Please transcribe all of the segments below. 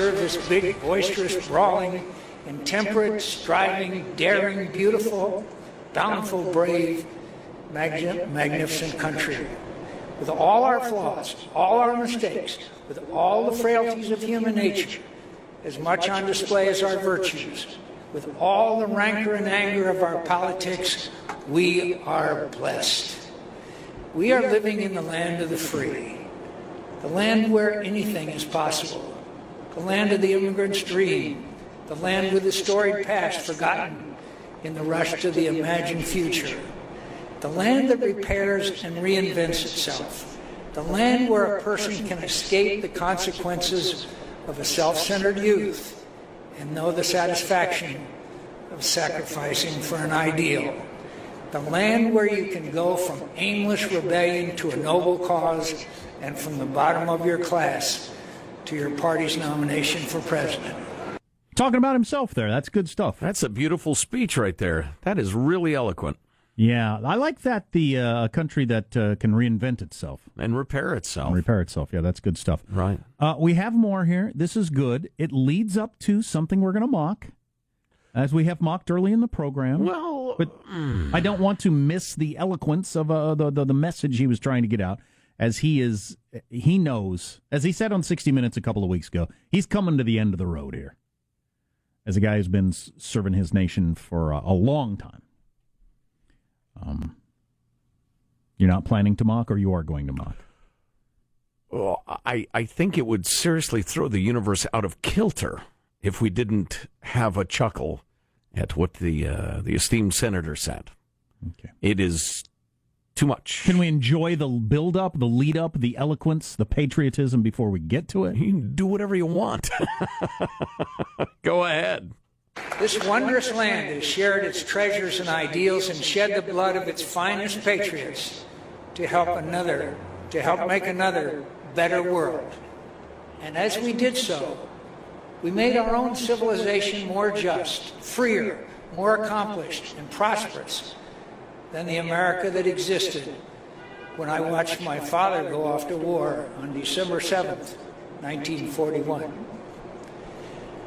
serve this big, boisterous, brawling, intemperate, striving, daring, beautiful, bountiful, brave, magni- magnificent country. With all our flaws, all our mistakes, with all the frailties of human nature, as much on display as our virtues, with all the rancor and anger of our politics, we are blessed. We are living in the land of the free, the land where anything is possible, the land of the immigrant's dream, the land with the storied past forgotten in the rush to the imagined future, the land that repairs and reinvents itself, the land where a person can escape the consequences of a self centered youth and know the satisfaction of sacrificing for an ideal. The land where you can go from aimless rebellion to a noble cause and from the bottom of your class to your party's nomination for president. Talking about himself there. That's good stuff. That's a beautiful speech right there. That is really eloquent. Yeah, I like that. The uh, country that uh, can reinvent itself and repair itself, and repair itself. Yeah, that's good stuff. Right. Uh, we have more here. This is good. It leads up to something we're going to mock, as we have mocked early in the program. Well, but mm. I don't want to miss the eloquence of uh, the, the the message he was trying to get out. As he is, he knows, as he said on 60 Minutes a couple of weeks ago, he's coming to the end of the road here. As a guy who's been serving his nation for a, a long time. Um, you're not planning to mock, or you are going to mock? Well, I, I think it would seriously throw the universe out of kilter if we didn't have a chuckle at what the uh, the esteemed senator said. Okay. It is too much. Can we enjoy the build up, the lead up, the eloquence, the patriotism before we get to it? You can do whatever you want. Go ahead. This wondrous land has shared its treasures and ideals and shed the blood of its finest patriots to help another, to help make another better world. And as we did so, we made our own civilization more just, freer, more accomplished, and prosperous than the America that existed when I watched my father go off to war on December 7th, 1941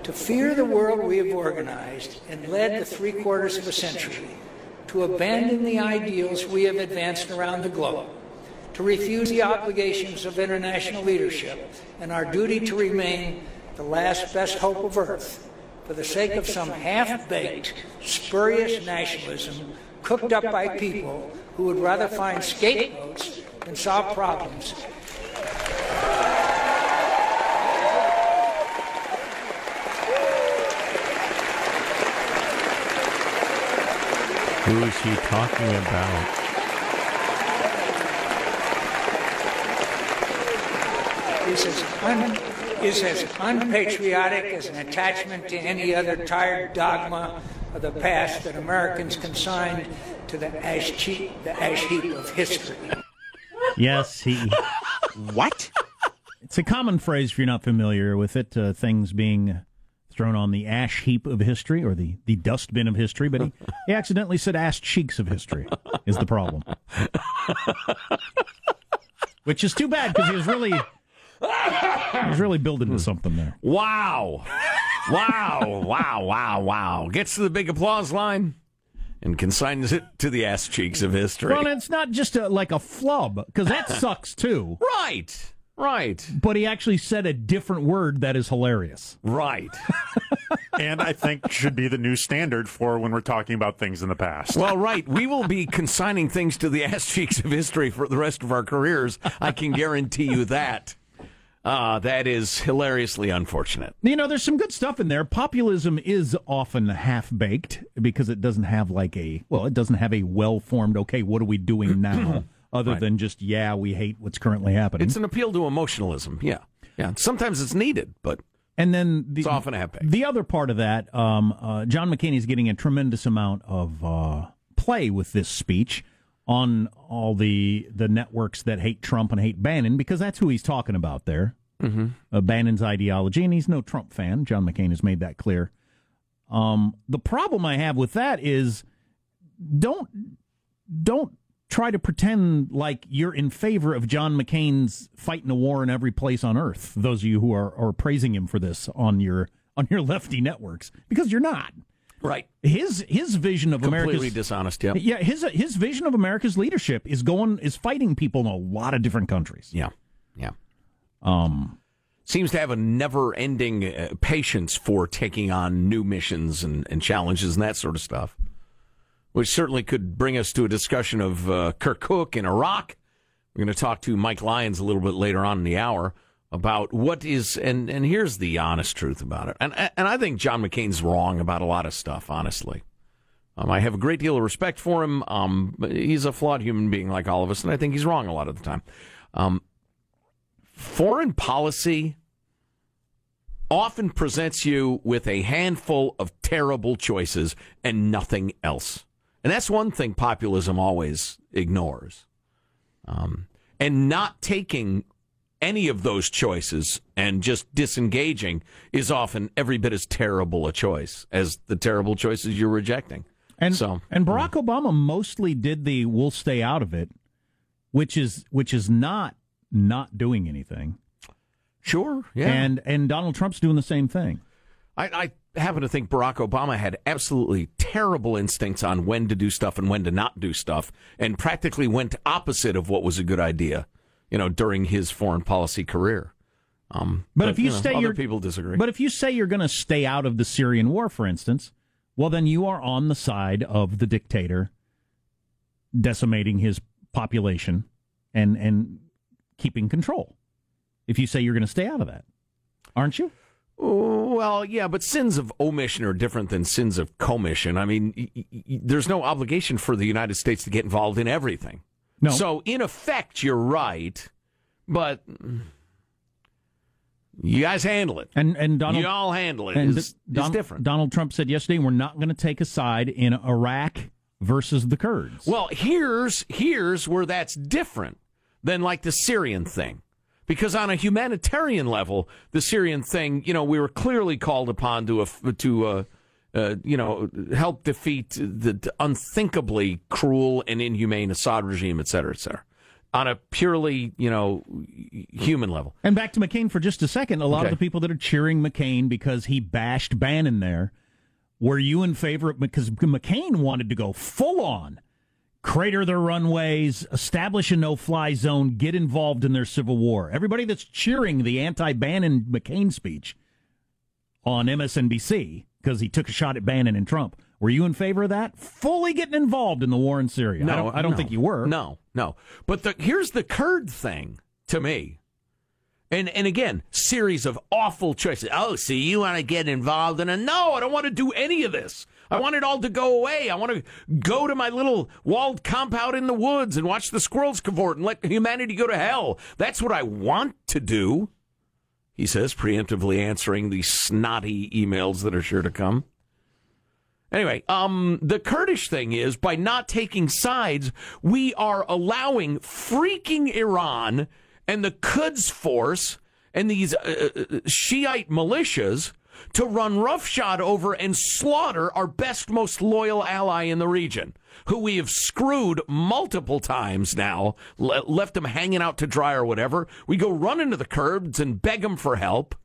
to fear the world we have organized and led the three quarters of a century, to abandon the ideals we have advanced around the globe, to refuse the obligations of international leadership and our duty to remain the last best hope of Earth for the sake of some half baked, spurious nationalism cooked up by people who would rather find scapegoats than solve problems Who is he talking about? Is as, un, is as unpatriotic as an attachment to any other tired dogma of the past that Americans consigned to the ash heap, the ash heap of history. Yes, he. what? It's a common phrase if you're not familiar with it. Uh, things being thrown on the ash heap of history or the, the dustbin of history, but he, he accidentally said ass cheeks of history is the problem. Which is too bad because he was really he was really building to something there. Wow. Wow. wow. Wow. Wow. Gets to the big applause line and consigns it to the ass cheeks of history. Well, it's not just a, like a flub because that sucks too. Right. Right. But he actually said a different word that is hilarious. Right. and I think should be the new standard for when we're talking about things in the past. Well, right. We will be consigning things to the ass cheeks of history for the rest of our careers. I can guarantee you that. Uh, that is hilariously unfortunate. You know, there's some good stuff in there. Populism is often half baked because it doesn't have like a, well, it doesn't have a well formed, okay, what are we doing now? other right. than just yeah, we hate what's currently happening. It's an appeal to emotionalism. Yeah, yeah. Sometimes it's needed, but and then the, it's often epic. The other part of that, um, uh, John McCain is getting a tremendous amount of uh, play with this speech on all the the networks that hate Trump and hate Bannon because that's who he's talking about there. Mm-hmm. Uh, Bannon's ideology, and he's no Trump fan. John McCain has made that clear. Um, the problem I have with that is don't don't try to pretend like you're in favor of John McCain's fighting a war in every place on earth. Those of you who are, are praising him for this on your on your lefty networks, because you're not. Right. His his vision of America Completely America's dishonest. Yep. yeah his his vision of America's leadership is going is fighting people in a lot of different countries. Yeah. Yeah. Um, Seems to have a never ending uh, patience for taking on new missions and, and challenges and that sort of stuff, which certainly could bring us to a discussion of uh, Kirkuk in Iraq. We're going to talk to Mike Lyons a little bit later on in the hour about what is, and, and here's the honest truth about it. And, and I think John McCain's wrong about a lot of stuff, honestly. Um, I have a great deal of respect for him. Um, he's a flawed human being like all of us, and I think he's wrong a lot of the time. Um, foreign policy often presents you with a handful of terrible choices and nothing else. And that's one thing populism always ignores. Um, and not taking any of those choices and just disengaging is often every bit as terrible a choice as the terrible choices you're rejecting. and So- and Barack Obama mostly did the "we'll stay out of it," which is which is not not doing anything. Sure, yeah. And and Donald Trump's doing the same thing. I, I happen to think Barack Obama had absolutely terrible instincts on when to do stuff and when to not do stuff, and practically went opposite of what was a good idea, you know, during his foreign policy career. Um, But if you know, say other you're- people disagree. But if you say you're going to stay out of the Syrian war, for instance, well, then you are on the side of the dictator decimating his population and and keeping control. If you say you're going to stay out of that, aren't you? Well, yeah, but sins of omission are different than sins of commission. I mean, y- y- there's no obligation for the United States to get involved in everything. No. So, in effect, you're right, but you guys handle it. And and Donald Y'all handle it. and It's, Don- it's different. Donald Trump said yesterday we're not going to take a side in Iraq versus the Kurds. Well, here's here's where that's different than like the Syrian thing. Because on a humanitarian level, the Syrian thing, you know, we were clearly called upon to uh, to uh, uh, you know help defeat the, unthinkably cruel and inhumane Assad regime, et cetera, et cetera. On a purely, you know, human level. And back to McCain for just a second. A lot Okay. of the people that are cheering McCain because he bashed Bannon there, were you in favor of because McCain wanted to go full on, crater their runways, establish a no-fly zone, get involved in their civil war. Everybody that's cheering the anti-Bannon McCain speech on MSNBC because he took a shot at Bannon and Trump. Were you in favor of that? Fully getting involved in the war in Syria? I don't, I don't no. think you were. No, no. But the, here's the Kurd thing to me. And and again, series of awful choices. Oh, see, you want to get involved in a no? I don't want to do any of this. I want it all to go away. I want to go to my little walled compound in the woods and watch the squirrels cavort and let humanity go to hell. That's what I want to do. He says, preemptively answering the snotty emails that are sure to come. Anyway, um, the Kurdish thing is by not taking sides, we are allowing freaking Iran and the Quds force and these uh, uh, Shiite militias to run roughshod over and slaughter our best, most loyal ally in the region, who we have screwed multiple times now, le- left them hanging out to dry or whatever. We go run into the Kurds and beg them for help.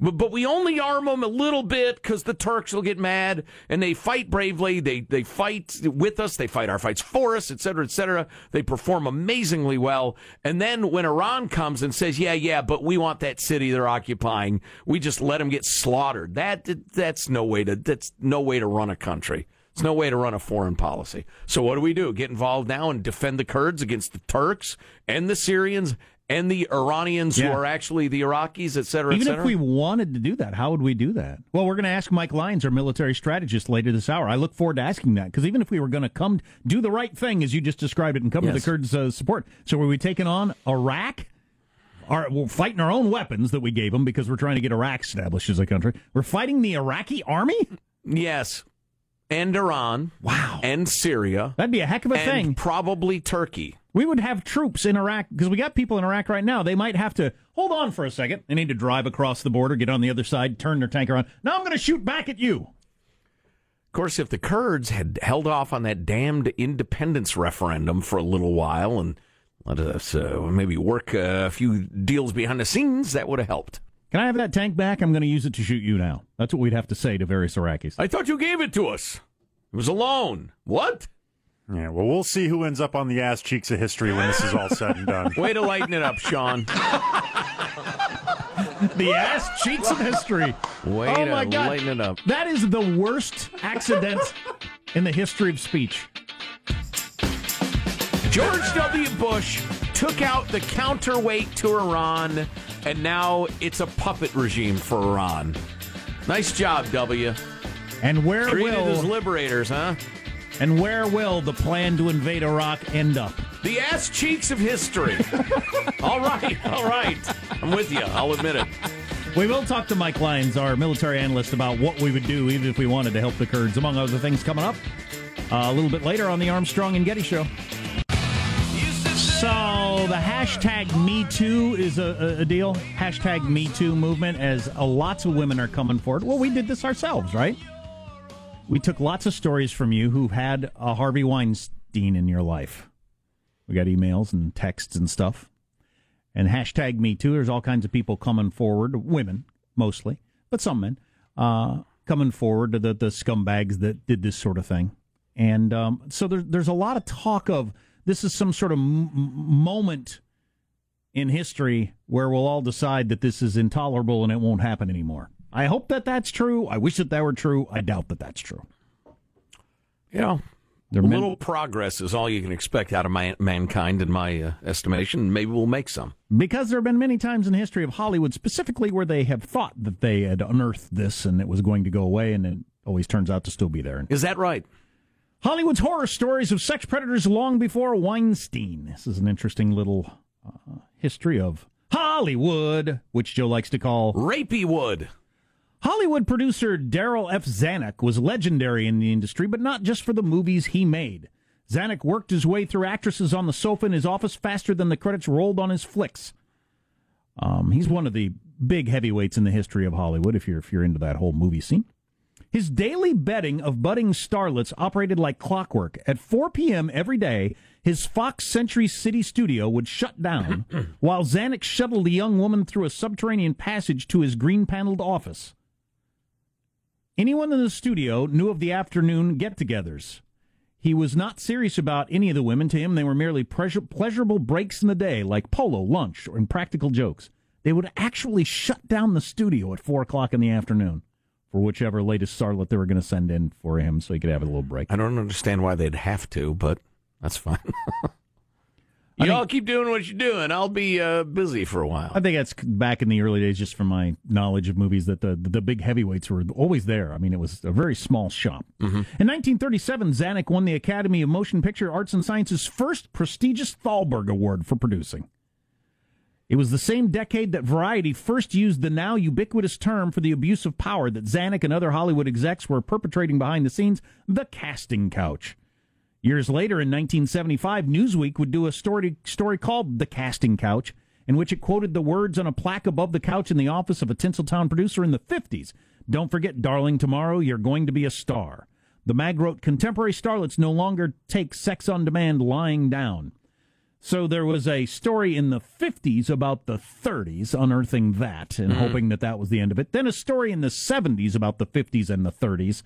But, but we only arm them a little bit because the Turks will get mad and they fight bravely. They they fight with us. They fight our fights for us, et cetera, et cetera. They perform amazingly well. And then when Iran comes and says, "Yeah, yeah, but we want that city they're occupying," we just let them get slaughtered. That that's no way to that's no way to run a country. It's no way to run a foreign policy. So what do we do? Get involved now and defend the Kurds against the Turks and the Syrians and the Iranians Yeah. who are actually the Iraqis, et cetera, et Even cetera? if we wanted to do that, how would we do that? Well, we're going to ask Mike Lyons, our military strategist, later this hour. I look forward to asking that because even if we were going to come do the right thing, as you just described it, and come to the Kurds' uh, support, so were we taking on Iraq? Our, we're fighting our own weapons that we gave them because we're trying to get Iraq established as a country. We're fighting the Iraqi army? Yes. And Iran. Wow. And Syria. That'd be a heck of a and thing. probably Turkey. We would have troops in Iraq because we got people in Iraq right now. They might have to hold on for a second. They need to drive across the border, get on the other side, turn their tank around. Now I'm going to shoot back at you. Of course, if the Kurds had held off on that damned independence referendum for a little while and let us uh, maybe work a few deals behind the scenes, that would have helped. Can I have that tank back? I'm going to use it to shoot you now. That's what we'd have to say to various Iraqis. I thought you gave it to us. It was a loan. What? Yeah, well, we'll see who ends up on the ass cheeks of history when this is all said and done. Way to lighten it up, Sean. the ass cheeks of history. Way oh to my God. lighten it up. That is the worst accident in the history of speech. George W. Bush took out the counterweight to Iran, and now it's a puppet regime for Iran. Nice job, W. And where will? Treated as liberators, huh? and where will the plan to invade Iraq end up? The ass cheeks of history. all right, all right. I'm with you. I'll admit it. We will talk to Mike Lyons, our military analyst, about what we would do even if we wanted to help the Kurds, among other things coming up uh, a little bit later on the Armstrong and Getty show. So the hashtag Me Too is a, a, deal. Hashtag Me Too movement, as uh, lots of women are coming forward. Well, we did this ourselves, right? We took lots of stories from you who've had a Harvey Weinstein in your life. We got emails and texts and stuff. And hashtag Me Too. There's all kinds of people coming forward, women mostly, but some men, uh, coming forward to the, the scumbags that did this sort of thing. And um, so there, there's a lot of talk of this is some sort of m- moment in history where we'll all decide that this is intolerable and it won't happen anymore. I hope that that's true. I wish that that were true. I doubt that that's true. You know, There a are men- little progress is all you can expect out of man- mankind, in my uh, estimation. Maybe we'll make some. Because there have been many times in the history of Hollywood, specifically where they have thought that they had unearthed this and it was going to go away, and it always turns out to still be there. Is that right? Hollywood's horror stories of sex predators long before Weinstein. This is an interesting little uh, history of Hollywood, which Joe likes to call Rapey Wood. Hollywood producer Darryl F. Zanuck was legendary in the industry, but not just for the movies he made. Zanuck worked his way through actresses on the sofa in his office faster than the credits rolled on his flicks. Um, he's one of the big heavyweights in the history of Hollywood. If you're if you're into that whole movie scene, his daily betting of budding starlets operated like clockwork. At 4 p.m. every day, his Fox Century City studio would shut down while Zanuck shuttled the young woman through a subterranean passage to his green paneled office. Anyone in the studio knew of the afternoon get togethers. He was not serious about any of the women. To him, they were merely pleasure- pleasurable breaks in the day, like polo, lunch, or impractical jokes. They would actually shut down the studio at 4 o'clock in the afternoon for whichever latest starlet they were going to send in for him so he could have a little break. I don't understand why they'd have to, but that's fine. I Y'all keep doing what you're doing. I'll be uh, busy for a while. I think that's back in the early days, just from my knowledge of movies, that the the big heavyweights were always there. I mean, it was a very small shop. In 1937, Zanuck won the Academy of Motion Picture Arts and Sciences' first prestigious Thalberg Award for producing. It was the same decade that Variety first used the now ubiquitous term for the abuse of power that Zanuck and other Hollywood execs were perpetrating behind the scenes, the casting couch. Years later, in 1975, Newsweek would do a story, story called The Casting Couch, in which it quoted the words on a plaque above the couch in the office of a Tinseltown producer in the 50s. Don't forget, darling, tomorrow you're going to be a star. The mag wrote, Contemporary starlets no longer take sex on demand lying down. So there was a story in the 50s about the 30s, unearthing that and hoping that that was the end of it. Then a story in the 70s about the 50s and the 30s,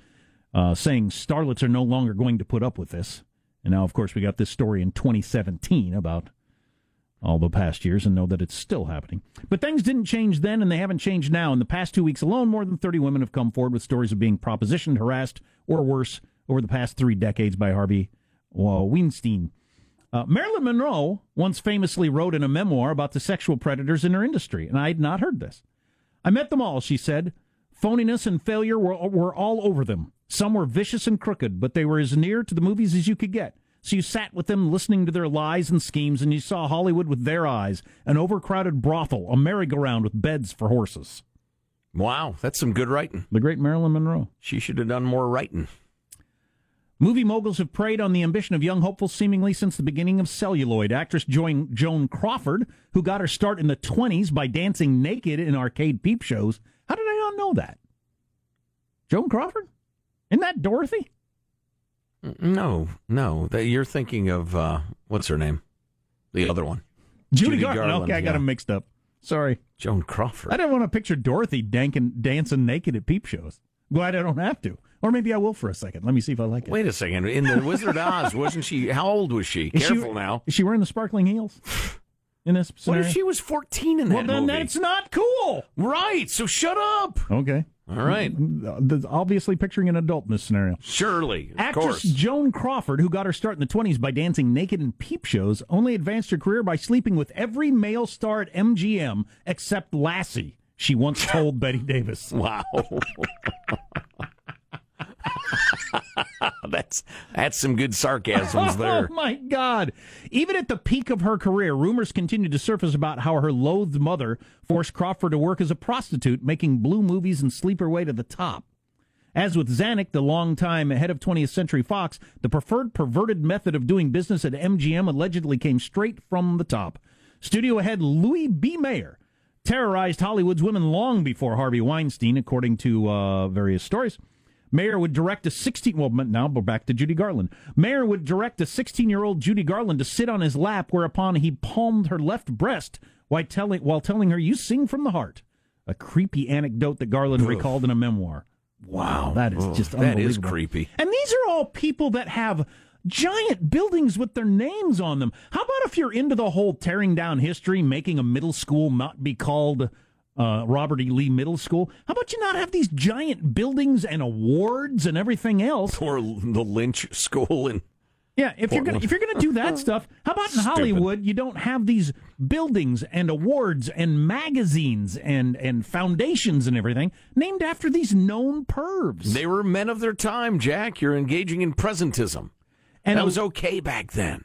uh, saying starlets are no longer going to put up with this. And now, of course, we got this story in 2017 about all the past years and know that it's still happening. But things didn't change then, and they haven't changed now. In the past two weeks alone, more than 30 women have come forward with stories of being propositioned, harassed, or worse over the past three decades by Harvey well, Weinstein. Uh, Marilyn Monroe once famously wrote in a memoir about the sexual predators in her industry, and I had not heard this. I met them all, she said. Phoniness and failure were, were all over them. Some were vicious and crooked, but they were as near to the movies as you could get. So you sat with them listening to their lies and schemes, and you saw Hollywood with their eyes an overcrowded brothel, a merry-go-round with beds for horses. Wow, that's some good writing. The great Marilyn Monroe. She should have done more writing. Movie moguls have preyed on the ambition of young hopefuls seemingly since the beginning of celluloid. Actress Joan, Joan Crawford, who got her start in the 20s by dancing naked in arcade peep shows. How did I not know that? Joan Crawford? Isn't that Dorothy? No, no. You're thinking of uh, what's her name? The other one. Judy, Judy Garland. Garland, Okay, I got yeah. them mixed up. Sorry. Joan Crawford. I didn't want to picture Dorothy dancing naked at peep shows. Glad I don't have to. Or maybe I will for a second. Let me see if I like it. Wait a second. In the Wizard of Oz, wasn't she? How old was she? Is she- Careful now. Is she wearing the sparkling heels in this What scenario? if she was 14 in that well, then movie? that's not cool. Right. So shut up. Okay. All right. Mm, mm, uh, obviously picturing an adult in this scenario. Surely. Of Actress course. Joan Crawford, who got her start in the 20s by dancing naked in peep shows, only advanced her career by sleeping with every male star at MGM except Lassie, she once told Bette Davis. Wow. that's that's some good sarcasms there. Oh my God. Even at the peak of her career, rumors continued to surface about how her loathed mother forced Crawford to work as a prostitute, making blue movies and sleep her way to the top. As with Zanuck, the longtime head of 20th Century Fox, the preferred perverted method of doing business at MGM allegedly came straight from the top. Studio head Louis B. Mayer terrorized Hollywood's women long before Harvey Weinstein, according to uh, various stories. Mayer would direct a 16 well now we're back to Judy Garland. Mayer would direct a 16-year-old Judy Garland to sit on his lap whereupon he palmed her left breast while telling while telling her you sing from the heart. A creepy anecdote that Garland recalled in a memoir. Wow, that is Ugh, just that is creepy. And these are all people that have giant buildings with their names on them. How about if you're into the whole tearing down history, making a middle school not be called uh, Robert E. Lee Middle School? How about you not have these giant buildings and awards and everything else? Or the Lynch School in Yeah, if you're gonna if you're gonna do that stuff, how about in Stupid. Hollywood you don't have these buildings and awards and magazines and and foundations and everything named after these known pervs? They were men of their time, Jack. You're engaging in presentism. and that a- was okay back then.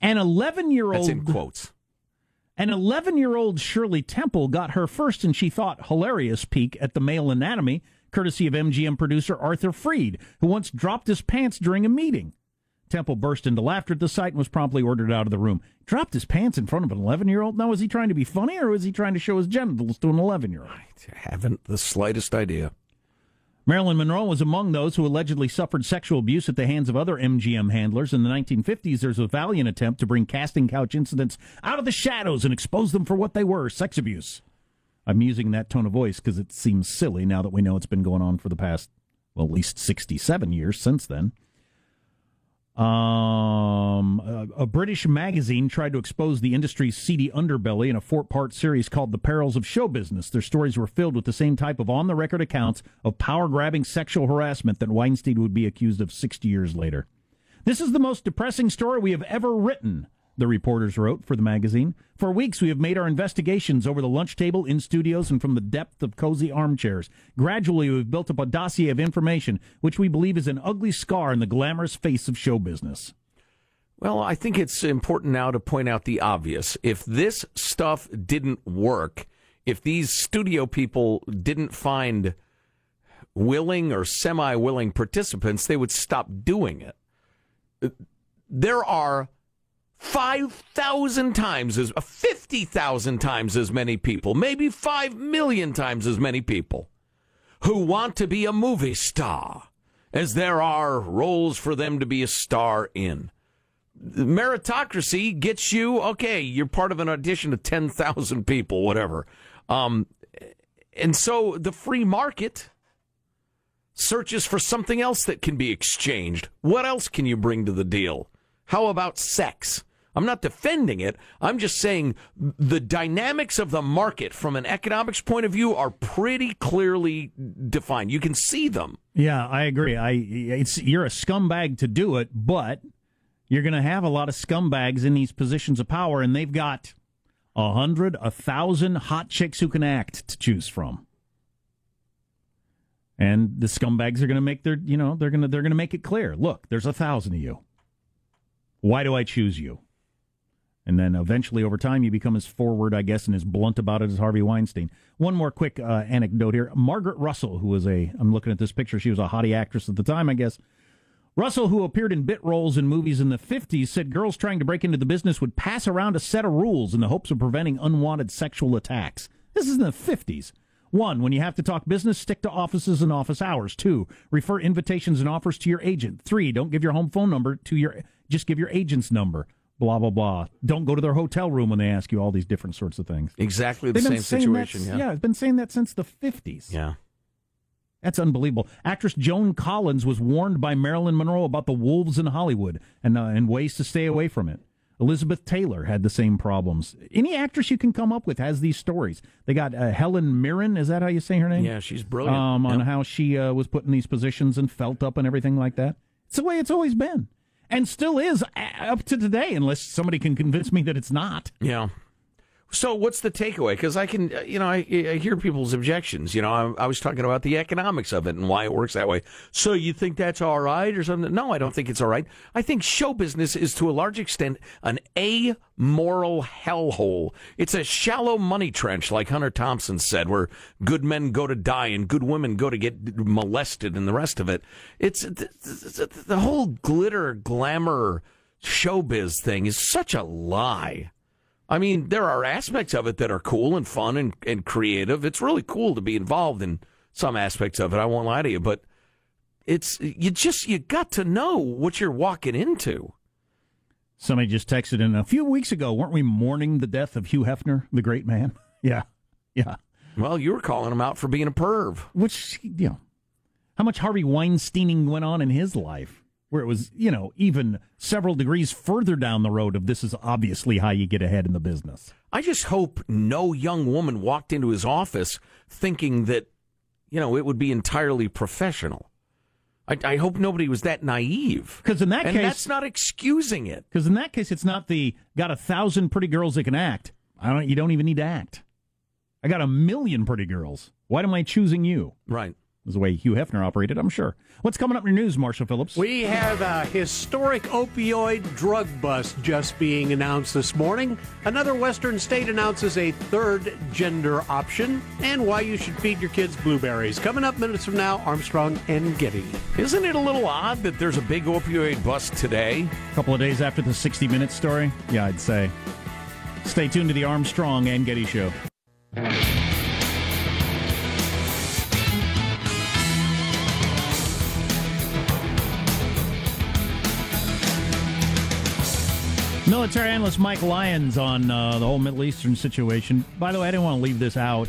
an 11 year That's in old quotes. An 11 year old Shirley Temple got her first and she thought hilarious peek at the male anatomy, courtesy of MGM producer Arthur Freed, who once dropped his pants during a meeting. Temple burst into laughter at the sight and was promptly ordered out of the room. Dropped his pants in front of an 11 year old? Now, was he trying to be funny or was he trying to show his genitals to an 11 year old? I haven't the slightest idea. Marilyn Monroe was among those who allegedly suffered sexual abuse at the hands of other MGM handlers. In the 1950s, there's a valiant attempt to bring casting couch incidents out of the shadows and expose them for what they were sex abuse. I'm using that tone of voice because it seems silly now that we know it's been going on for the past, well, at least 67 years since then. Um, a, a British magazine tried to expose the industry's seedy underbelly in a four part series called The Perils of Show Business. Their stories were filled with the same type of on the record accounts of power grabbing sexual harassment that Weinstein would be accused of 60 years later. This is the most depressing story we have ever written, the reporters wrote for the magazine. For weeks, we have made our investigations over the lunch table, in studios, and from the depth of cozy armchairs. Gradually, we've built up a dossier of information, which we believe is an ugly scar in the glamorous face of show business. Well, I think it's important now to point out the obvious. If this stuff didn't work, if these studio people didn't find willing or semi willing participants, they would stop doing it. Uh, there are 5,000 times as 50,000 times as many people, maybe 5 million times as many people who want to be a movie star as there are roles for them to be a star in. Meritocracy gets you okay you're part of an audition of 10,000 people whatever. Um, and so the free market searches for something else that can be exchanged. What else can you bring to the deal? How about sex i'm not defending it i'm just saying the dynamics of the market from an economics point of view are pretty clearly defined you can see them Yeah, I agree. I you're a scumbag to do it, but you're going to have a lot of scumbags in these positions of power, and they've got a hundred, a thousand hot chicks who can act to choose from. And the scumbags are going to make their, you know, they're going to they're going to make it clear. Look, there's a thousand of you. Why do I choose you? And then eventually, over time, you become as forward, I guess, and as blunt about it as Harvey Weinstein. One more quick uh, anecdote here. Margaret Russell, who was a, I'm looking at this picture, she was a hottie actress at the time, I guess. Russell, who appeared in bit roles in movies in the 50s, said girls trying to break into the business would pass around a set of rules in the hopes of preventing unwanted sexual attacks. This is in the 50s. One, when you have to talk business, stick to offices and office hours. Two, refer invitations and offers to your agent. Three, don't give your home phone number to your, just give your agent's number. Blah, blah, blah. Don't go to their hotel room when they ask you all these different sorts of things. Exactly the They've same situation. Yeah. yeah, it's been saying that since the 50s. Yeah. That's unbelievable. Actress Joan Collins was warned by Marilyn Monroe about the wolves in Hollywood and uh, and ways to stay away from it. Elizabeth Taylor had the same problems. Any actress you can come up with has these stories. They got uh, Helen Mirren. Is that how you say her name? Yeah, she's brilliant. Um, on Yep. how she uh, was put in these positions and felt up and everything like that. It's the way it's always been, and still is uh, up to today, unless somebody can convince me that it's not. Yeah. So what's the takeaway? Because I can, uh, you know, I, I hear people's objections. You know, I, I was talking about the economics of it and why it works that way. So you think that's all right or something? No, I don't think it's all right. I think show business is to a large extent an amoral hellhole. It's a shallow money trench, like Hunter Thompson said, where good men go to die and good women go to get molested and the rest of it. It's the, the, the whole glitter, glamour, showbiz thing is such a lie. I mean, there are aspects of it that are cool and fun and, and creative. It's really cool to be involved in some aspects of it. I won't lie to you, but it's you just you got to know what you're walking into. Somebody just texted in a few weeks ago. Weren't we mourning the death of Hugh Hefner, the great man? Yeah, yeah. Well, you were calling him out for being a perv. Which you know, how much Harvey Weinsteining went on in his life, where it was you know even several degrees further down the road of this is obviously how you get ahead in the business. I just hope no young woman walked into his office thinking that, you know, it would be entirely professional. I, I hope nobody was that naive. Because in that and case- that's not excusing it. Because in that case, it's not the got a thousand pretty girls that can act. I don't. You don't even need to act. I got a million pretty girls. Why am I choosing you? Right. Is the way Hugh Hefner operated, I'm sure. What's coming up in your news, Marshall Phillips? We have a historic opioid drug bust just being announced this morning. Another Western state announces a third gender option, and why you should feed your kids blueberries. Coming up minutes from now, Armstrong and Getty. Isn't it a little odd that there's a big opioid bust today? A couple of days after the 60 Minutes story? Yeah, I'd say. Stay tuned to the Armstrong and Getty Show. Military analyst Mike Lyons on uh, the whole Middle Eastern situation. By the way, I didn't want to leave this out.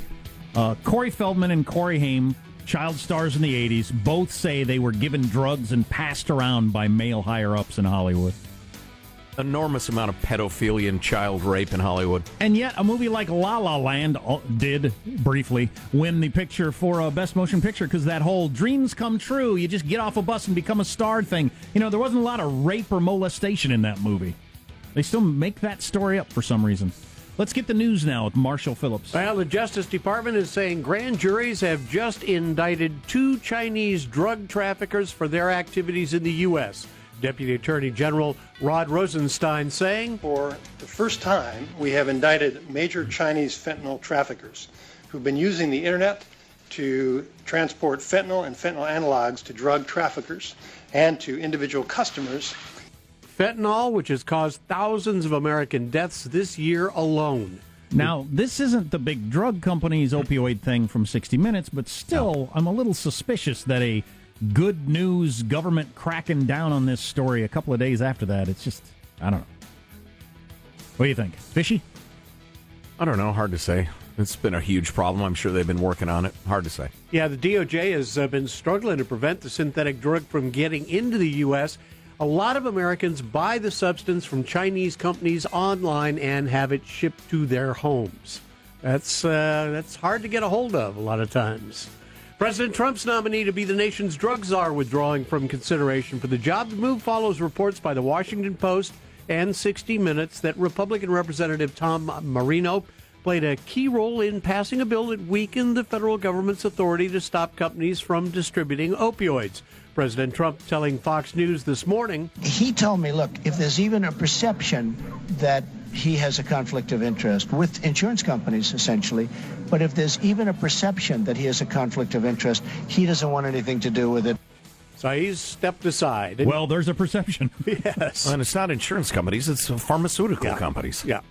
Uh, Corey Feldman and Corey Haim, child stars in the 80s, both say they were given drugs and passed around by male higher ups in Hollywood. Enormous amount of pedophilia and child rape in Hollywood. And yet, a movie like La La Land uh, did briefly win the picture for uh, Best Motion Picture because that whole dreams come true, you just get off a bus and become a star thing. You know, there wasn't a lot of rape or molestation in that movie. They still make that story up for some reason. Let's get the news now with Marshall Phillips. Well, the Justice Department is saying grand juries have just indicted two Chinese drug traffickers for their activities in the U.S. Deputy Attorney General Rod Rosenstein saying, For the first time, we have indicted major Chinese fentanyl traffickers who've been using the internet to transport fentanyl and fentanyl analogs to drug traffickers and to individual customers fentanyl, which has caused thousands of American deaths this year alone. Now, this isn't the big drug company's opioid thing from 60 Minutes, but still, I'm a little suspicious that a good news government cracking down on this story a couple of days after that, it's just, I don't know. What do you think? Fishy? I don't know. Hard to say. It's been a huge problem. I'm sure they've been working on it. Hard to say. Yeah, the DOJ has uh, been struggling to prevent the synthetic drug from getting into the U.S. A lot of Americans buy the substance from Chinese companies online and have it shipped to their homes. That's uh, that's hard to get a hold of a lot of times. President Trump's nominee to be the nation's drug czar withdrawing from consideration for the job. The move follows reports by the Washington Post and 60 Minutes that Republican Representative Tom Marino played a key role in passing a bill that weakened the federal government's authority to stop companies from distributing opioids. President Trump telling Fox News this morning he told me, look, if there's even a perception that he has a conflict of interest with insurance companies, essentially, but if there's even a perception that he has a conflict of interest, he doesn't want anything to do with it. So he's stepped aside. Well, there's a perception. yes. And it's not insurance companies; it's pharmaceutical Yeah. companies. Yeah.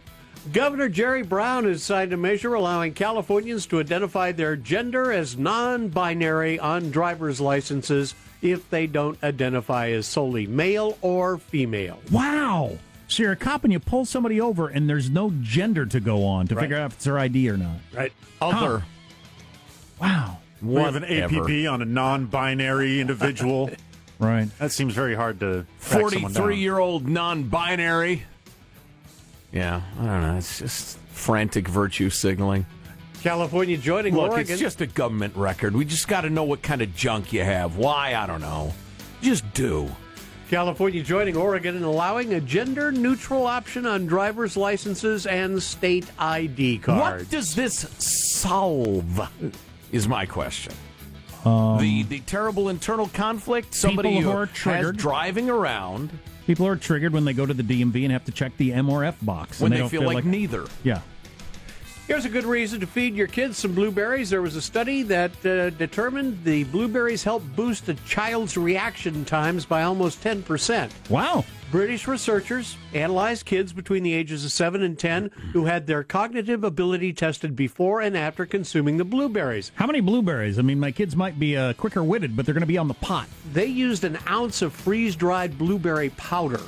Governor Jerry Brown has signed a measure allowing Californians to identify their gender as non binary on driver's licenses if they don't identify as solely male or female. Wow. So you're a cop and you pull somebody over and there's no gender to go on to Right. figure out if it's their ID or not. Right. Other. Wow. We have an Whatever. APB on a non-binary individual. Right. that seems very hard to track down. 43 year old non binary. Yeah, I don't know. It's just frantic virtue signaling. California joining Look, Oregon. it's just a government record. We just got to know what kind of junk you have. Why? I don't know. Just do. California joining Oregon and allowing a gender neutral option on driver's licenses and state ID cards. What does this solve? Is my question. Um, the the terrible internal conflict somebody People who who are has driving around People are triggered when they go to the DMV and have to check the M or F box. when and they, don't feel, like, neither. Yeah. Here's a good reason to feed your kids some blueberries. There was a study that uh, determined the blueberries help boost a child's reaction times by almost 10%. Wow. British researchers analyzed kids between the ages of 7 and 10 who had their cognitive ability tested before and after consuming the blueberries. How many blueberries? I mean, my kids might be uh, quicker witted, but they're going to be on the pot. They used an ounce of freeze dried blueberry powder.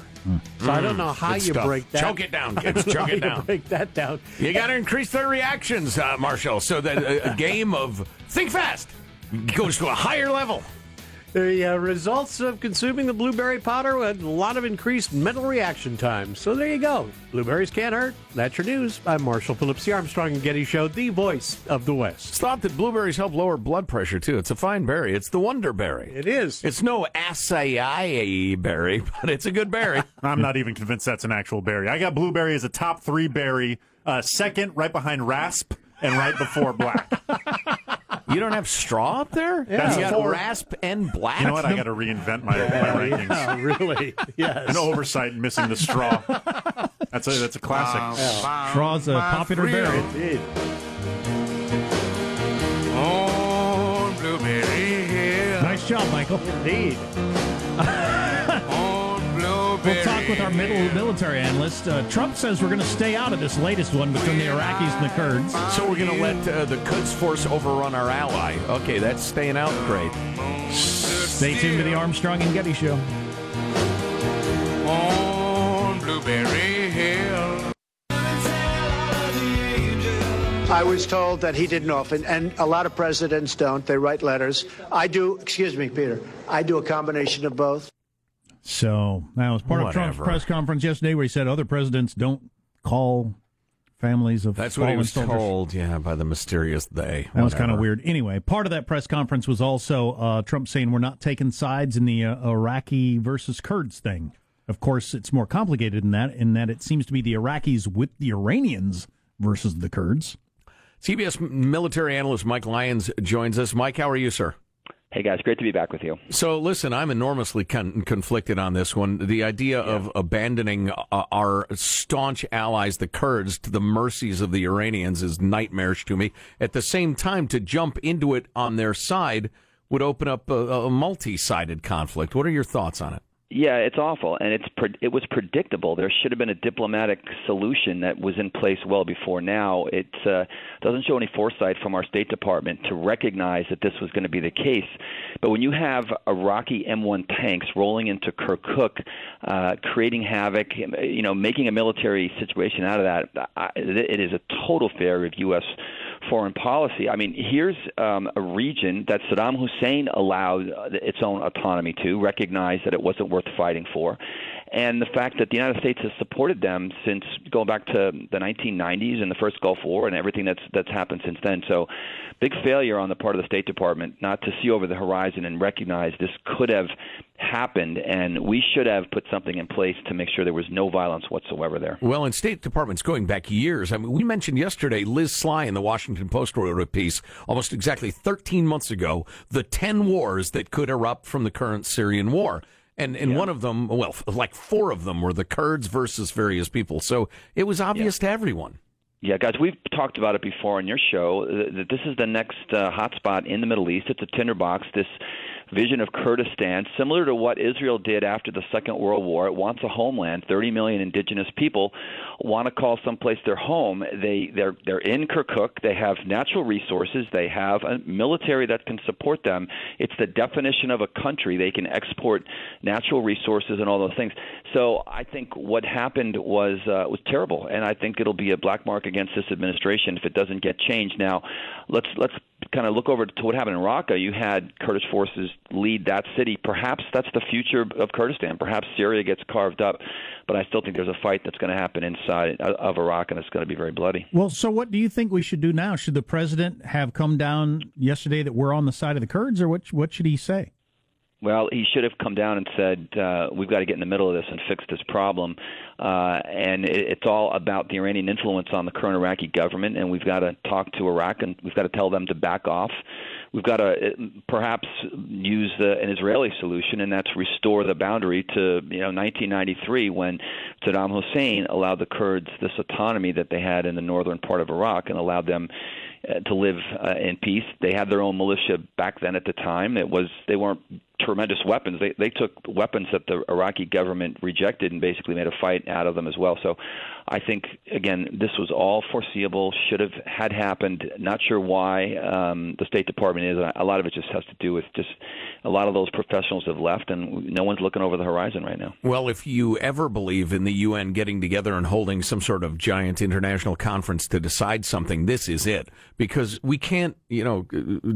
So I don't know how Good you stuff. break that. Choke it down, kids. Choke it down. break that down. You got to increase their reactions, uh, Marshall, so that a, a game of think fast goes to a higher level. The uh, results of consuming the blueberry powder had a lot of increased mental reaction time. So there you go. Blueberries can't hurt. That's your news. I'm Marshall Phillips, the Armstrong and Getty Show, the voice of the West. It's thought that blueberries help lower blood pressure too. It's a fine berry. It's the wonder berry. It is. It's no acai berry, but it's a good berry. I'm not even convinced that's an actual berry. I got blueberry as a top three berry, uh, second right behind rasp, and right before black. you don't have straw up there? That's you got four. rasp and black. You know what? I got to reinvent my, my rankings. Oh, really? Yes. An oversight missing the straw. That's a that's a classic. Straw's a popular berry. Indeed. On Blueberry Hill. Nice job, Michael. Indeed. On Blueberry We'll talk with our middle military analyst. Uh, Trump says we're going to stay out of this latest one between the Iraqis and the Kurds. So we're going to let uh, the Quds Force overrun our ally. Okay, that's staying out. Great. Stay tuned to the Armstrong and Getty Show. On Blueberry Hill. I was told that he didn't often, and a lot of presidents don't. They write letters. I do, excuse me, Peter, I do a combination of both. So that was part of Trump's press conference yesterday where he said other presidents don't call families of That's what he was soldiers. told, yeah, by the mysterious they. That was kind of weird. Anyway, part of that press conference was also uh, Trump saying we're not taking sides in the uh, Iraqi versus Kurds thing. Of course, it's more complicated than that, in that it seems to be the Iraqis with the Iranians versus the Kurds. CBS military analyst Mike Lyons joins us. Mike, how are you, sir? Hey guys, great to be back with you. So, listen, I'm enormously con- conflicted on this one. The idea of abandoning uh, our staunch allies, the Kurds, to the mercies of the Iranians is nightmarish to me. At the same time, to jump into it on their side would open up a, a multi sided conflict. What are your thoughts on it? Yeah, it's awful, and it's pre- it was predictable. There should have been a diplomatic solution that was in place well before now. It uh, doesn't show any foresight from our State Department to recognize that this was going to be the case. But when you have Iraqi M1 tanks rolling into Kirkuk, uh, creating havoc, you know, making a military situation out of that, it is a total failure of U.S. foreign policy. I mean, here's um, a region that Saddam Hussein allowed uh, its own autonomy to, recognized that it wasn't worth fighting for, and the fact that the United States has supported them since going back to the 1990s and the first Gulf War and everything that's that's happened since then. So, big failure on the part of the State Department not to see over the horizon and recognize this could have happened, and we should have put something in place to make sure there was no violence whatsoever there. Well, in State Departments going back years, I mean, we mentioned yesterday Liz Sly in the Washington Post wrote a piece almost exactly 13 months ago, the 10 wars that could erupt from the current Syrian war. And, and one of them, well, like four of them were the Kurds versus various people. So it was obvious to everyone. Yeah, guys, we've talked about it before on your show uh, that this is the next uh, hotspot in the Middle East. It's a tinderbox. This vision of Kurdistan, similar to what Israel did after the Second World War. It wants a homeland. 30 million indigenous people want to call someplace their home. They they're they're in Kirkuk. They have natural resources. They have a military that can support them. It's the definition of a country. They can export natural resources and all those things. So I think what happened was uh, was terrible, and I think it'll be a black mark against this administration if it doesn't get changed. Now, let's let's kind of look over to what happened in Raqqa. You had Kurdish forces lead that city. Perhaps that's the future of Kurdistan. Perhaps Syria gets carved up, but I still think there's a fight that's going to happen inside uh, of Iraq, and it's going to be very bloody. Well, so what do you think we should do now? Should the president have come down yesterday that we're on the side of the Kurds, or what? What should he say? Well, he should have come down and said, uh, "We've got to get in the middle of this and fix this problem." Uh, and it, it's all about the Iranian influence on the current Iraqi government, and we've got to talk to Iraq and we've got to tell them to back off. We've got to uh, perhaps use the, an Israeli solution, and that's restore the boundary to you know 1993 when Saddam Hussein allowed the Kurds this autonomy that they had in the northern part of Iraq and allowed them uh, to live uh, in peace. They had their own militia back then at the time. It was they weren't tremendous weapons. They they took weapons that the Iraqi government rejected and basically made a fight out of them as well. So I think again this was all foreseeable, should have had happened. Not sure why um, the State Department is. A lot of it just has to do with just a lot of those professionals have left, and no one's looking over the horizon right now. Well, if you ever believe in the UN getting together and holding some sort of giant international conference to decide something, this is it. Because we can't, you know,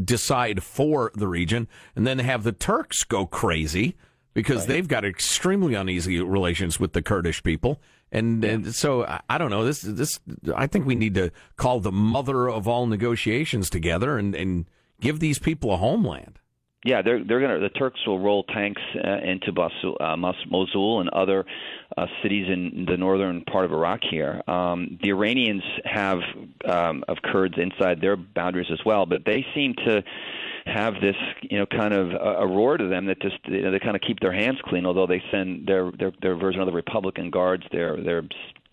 decide for the region and then have the Turks go crazy because right. they've got extremely uneasy relations with the Kurdish people. And, and so I, don't know. This this I think we need to call the mother of all negotiations together and, and give these people a homeland. Yeah, they're they're gonna. The Turks will roll tanks uh, into Mosul, uh, Mosul and other uh, cities in the northern part of Iraq. Here, um, the Iranians have um, of Kurds inside their boundaries as well, but they seem to have this you know kind of uh, a, roar to them that just you know, they kind of keep their hands clean. Although they send their their their version of the Republican Guards, their their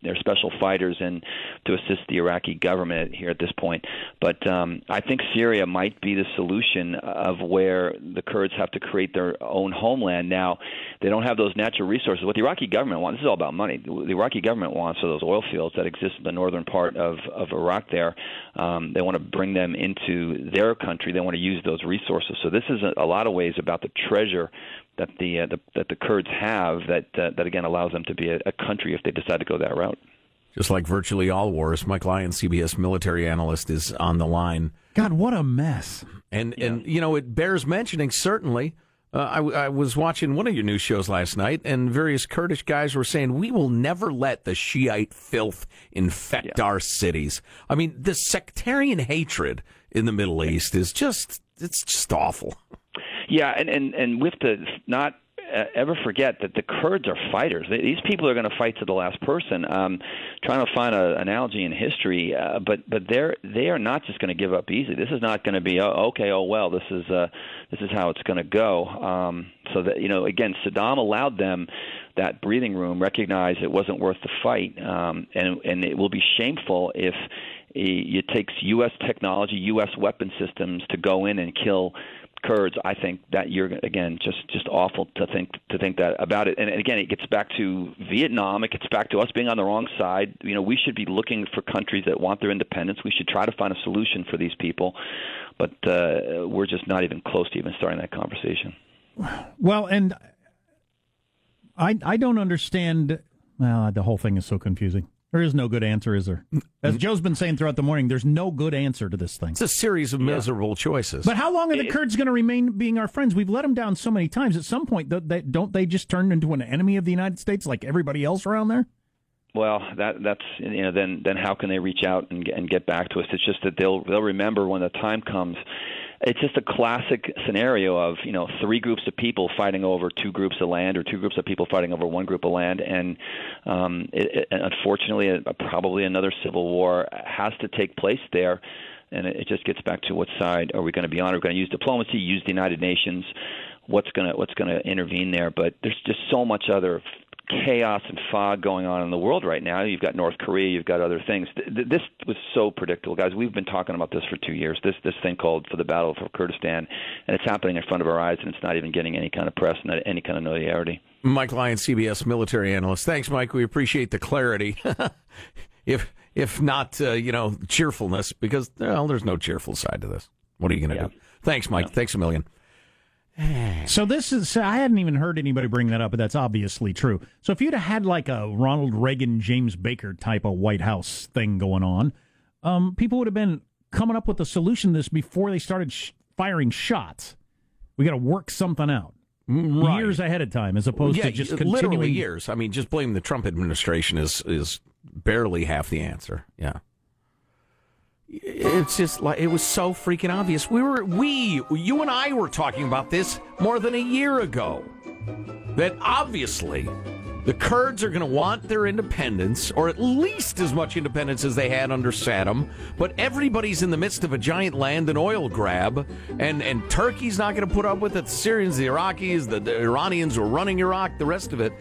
their special fighters in to assist the Iraqi government here at this point. But um, I think Syria might be the solution of where the Kurds have to create their own homeland. Now, they don't have those natural resources. What the Iraqi government wants, this is all about money. The Iraqi government wants are those oil fields that exist in the northern part of, of Iraq there. Um, they want to bring them into their country. They want to use those resources. So this is a, a lot of ways about the treasure that the, uh, the that the Kurds have that uh, that again allows them to be a, a, country if they decide to go that route. Just like virtually all wars, Mike Lyon, CBS military analyst, is on the line. God, what a mess! And yeah. and you know it bears mentioning certainly. Uh, I, I, was watching one of your news shows last night, and various Kurdish guys were saying, We will never let the Shiite filth infect yeah. our cities. I mean, the sectarian hatred in the Middle East is just, it's just awful. Yeah, and and and have to not uh, ever forget that the Kurds are fighters. These people are going to fight to the last person. Um, trying to find an analogy in history, uh, but but they're they are not just going to give up easy. This is not going to be oh, okay. Oh well, this is uh, this is how it's going to go. Um, so that you know, again, Saddam allowed them that breathing room, recognized it wasn't worth the fight, um, and and it will be shameful if it takes U.S. technology, U.S. weapon systems to go in and kill Kurds, I think that you're again just just awful to think to think that about it. And again, it gets back to Vietnam. It gets back to us being on the wrong side. You know, we should be looking for countries that want their independence. We should try to find a solution for these people, but uh, we're just not even close to even starting that conversation. Well, and I I don't understand. Well, the whole thing is so confusing. There is no good answer, is there? As mm-hmm. Joe's been saying throughout the morning, there's no good answer to this thing. It's a series of miserable yeah. choices. But how long are the Kurds going to remain being our friends? We've let them down so many times. At some point, don't they just turn into an enemy of the United States like everybody else around there? Well, that that's you know then then how can they reach out and and get back to us? It's just that they'll they'll remember when the time comes it's just a classic scenario of you know three groups of people fighting over two groups of land or two groups of people fighting over one group of land. And um, it, it, unfortunately a, probably another civil war has to take place there. And it, it just gets back to what side are we going to be on? Are we going to use diplomacy use the united nations. What's going to what's going to intervene there? But there's just so much other chaos and fog going on in the world right now. You've got North Korea, you've got other things. Th- This was so predictable, guys. We've been talking about this for two years. This this thing called for the Battle for Kurdistan, and it's happening in front of our eyes, and it's not even getting any kind of press and any kind of notoriety. Mike Lyon, CBS military analyst. Thanks, Mike. We appreciate the clarity. if if not, uh, you know, cheerfulness, because well, there's no cheerful side to this. What are you going to Yeah. do? Thanks, Mike. Thanks a million. So this is I hadn't even heard anybody bring that up, but that's obviously true. So if you'd have had like a Ronald Reagan, James Baker type of White House thing going on, um, people would have been coming up with a solution to this before they started sh- firing shots. We got to work something out Right. years ahead of time, as opposed yeah, to just literally years. I mean, just blame the Trump administration is is barely half the answer. Yeah. It's just like it was so freaking obvious. We were we you and I were talking about this more than a year ago. That obviously the Kurds are going to want their independence, or at least as much independence as they had under Saddam. But everybody's in the midst of a giant land and oil grab, and, and Turkey's not going to put up with it. The Syrians, the Iraqis, the, the Iranians were running Iraq, the rest of it.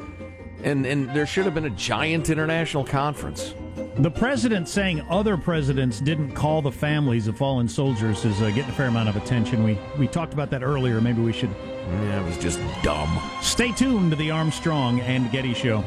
And, and there should have been a giant international conference. The president saying other presidents didn't call the families of fallen soldiers is uh, getting a fair amount of attention. We we talked about that earlier. Maybe we should Yeah, it was just dumb. stay tuned to the Armstrong and Getty Show.